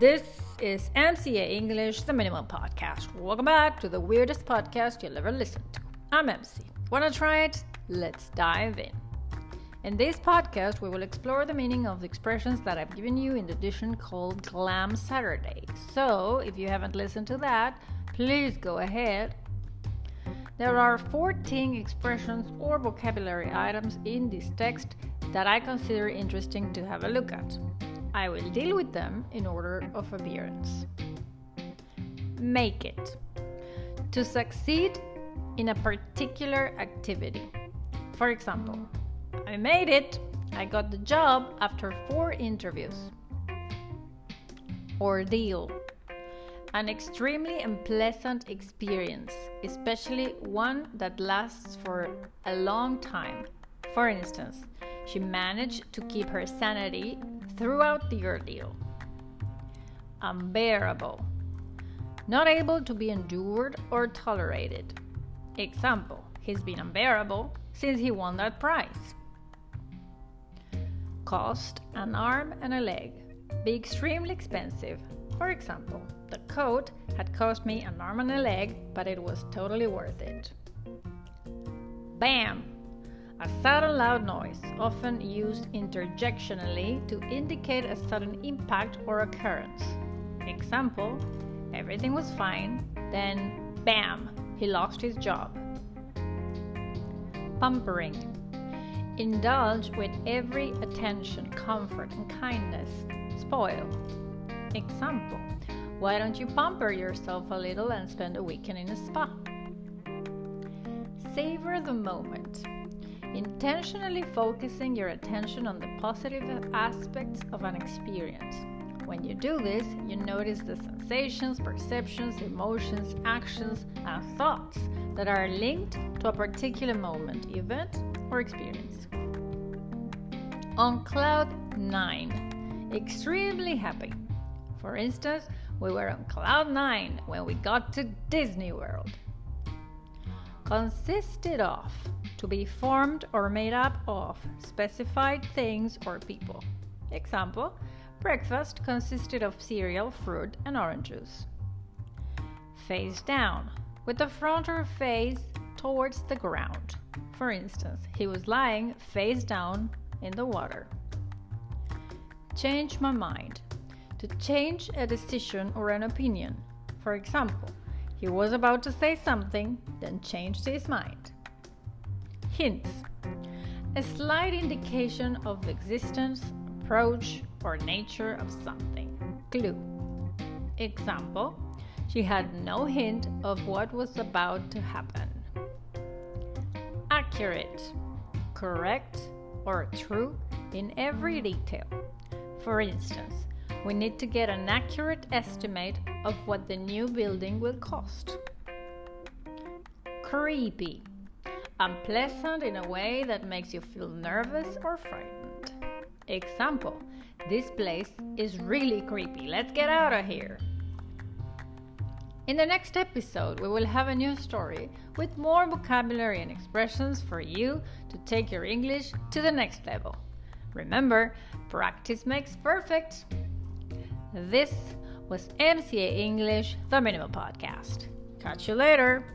This is MCA English, the Minimal Podcast. Welcome back to the weirdest podcast you'll ever listen to. I'm MC. Wanna try it? Let's dive in. In this podcast, we will explore the meaning of the expressions that I've given you in the edition called Glam Saturday. So, if you haven't listened to that, please go ahead. There are 14 expressions or vocabulary items in this text that I consider interesting to have a look at. I will deal with them in order of appearance. Make it. To succeed in a particular activity. For example, I made it. I got the job after four interviews. Ordeal. An extremely unpleasant experience, especially one that lasts for a long time. For instance, she managed to keep her sanity throughout the ordeal. Unbearable. Not able to be endured or tolerated. Example, he's been unbearable since he won that prize. Cost an arm and a leg. Be extremely expensive. For example, the coat had cost me an arm and a leg, but it was totally worth it. Bam! A sudden loud noise, often used interjectionally to indicate a sudden impact or occurrence. Example, everything was fine, then bam, he lost his job. Pampering. Indulge with every attention, comfort, and kindness. Spoil. Example, why don't you pamper yourself a little and spend a weekend in a spa? Savor the moment intentionally focusing your attention on the positive aspects of an experience. When you do this, you notice the sensations, perceptions, emotions, actions, and thoughts that are linked to a particular moment, event, or experience. On cloud 9, extremely happy. For instance, we were on cloud 9 when we got to Disney World. Consisted of to be formed or made up of specified things or people. Example breakfast consisted of cereal, fruit, and orange juice. Face down, with the front or face towards the ground. For instance, he was lying face down in the water. Change my mind, to change a decision or an opinion. For example, he was about to say something, then changed his mind. Hints a slight indication of existence, approach, or nature of something. Clue. Example She had no hint of what was about to happen. Accurate. Correct or true in every detail. For instance, we need to get an accurate estimate of what the new building will cost. Creepy unpleasant in a way that makes you feel nervous or frightened. Example This place is really creepy. Let's get out of here. In the next episode, we will have a new story with more vocabulary and expressions for you to take your English to the next level. Remember, practice makes perfect. This was MCA English, the Minimal Podcast. Catch you later.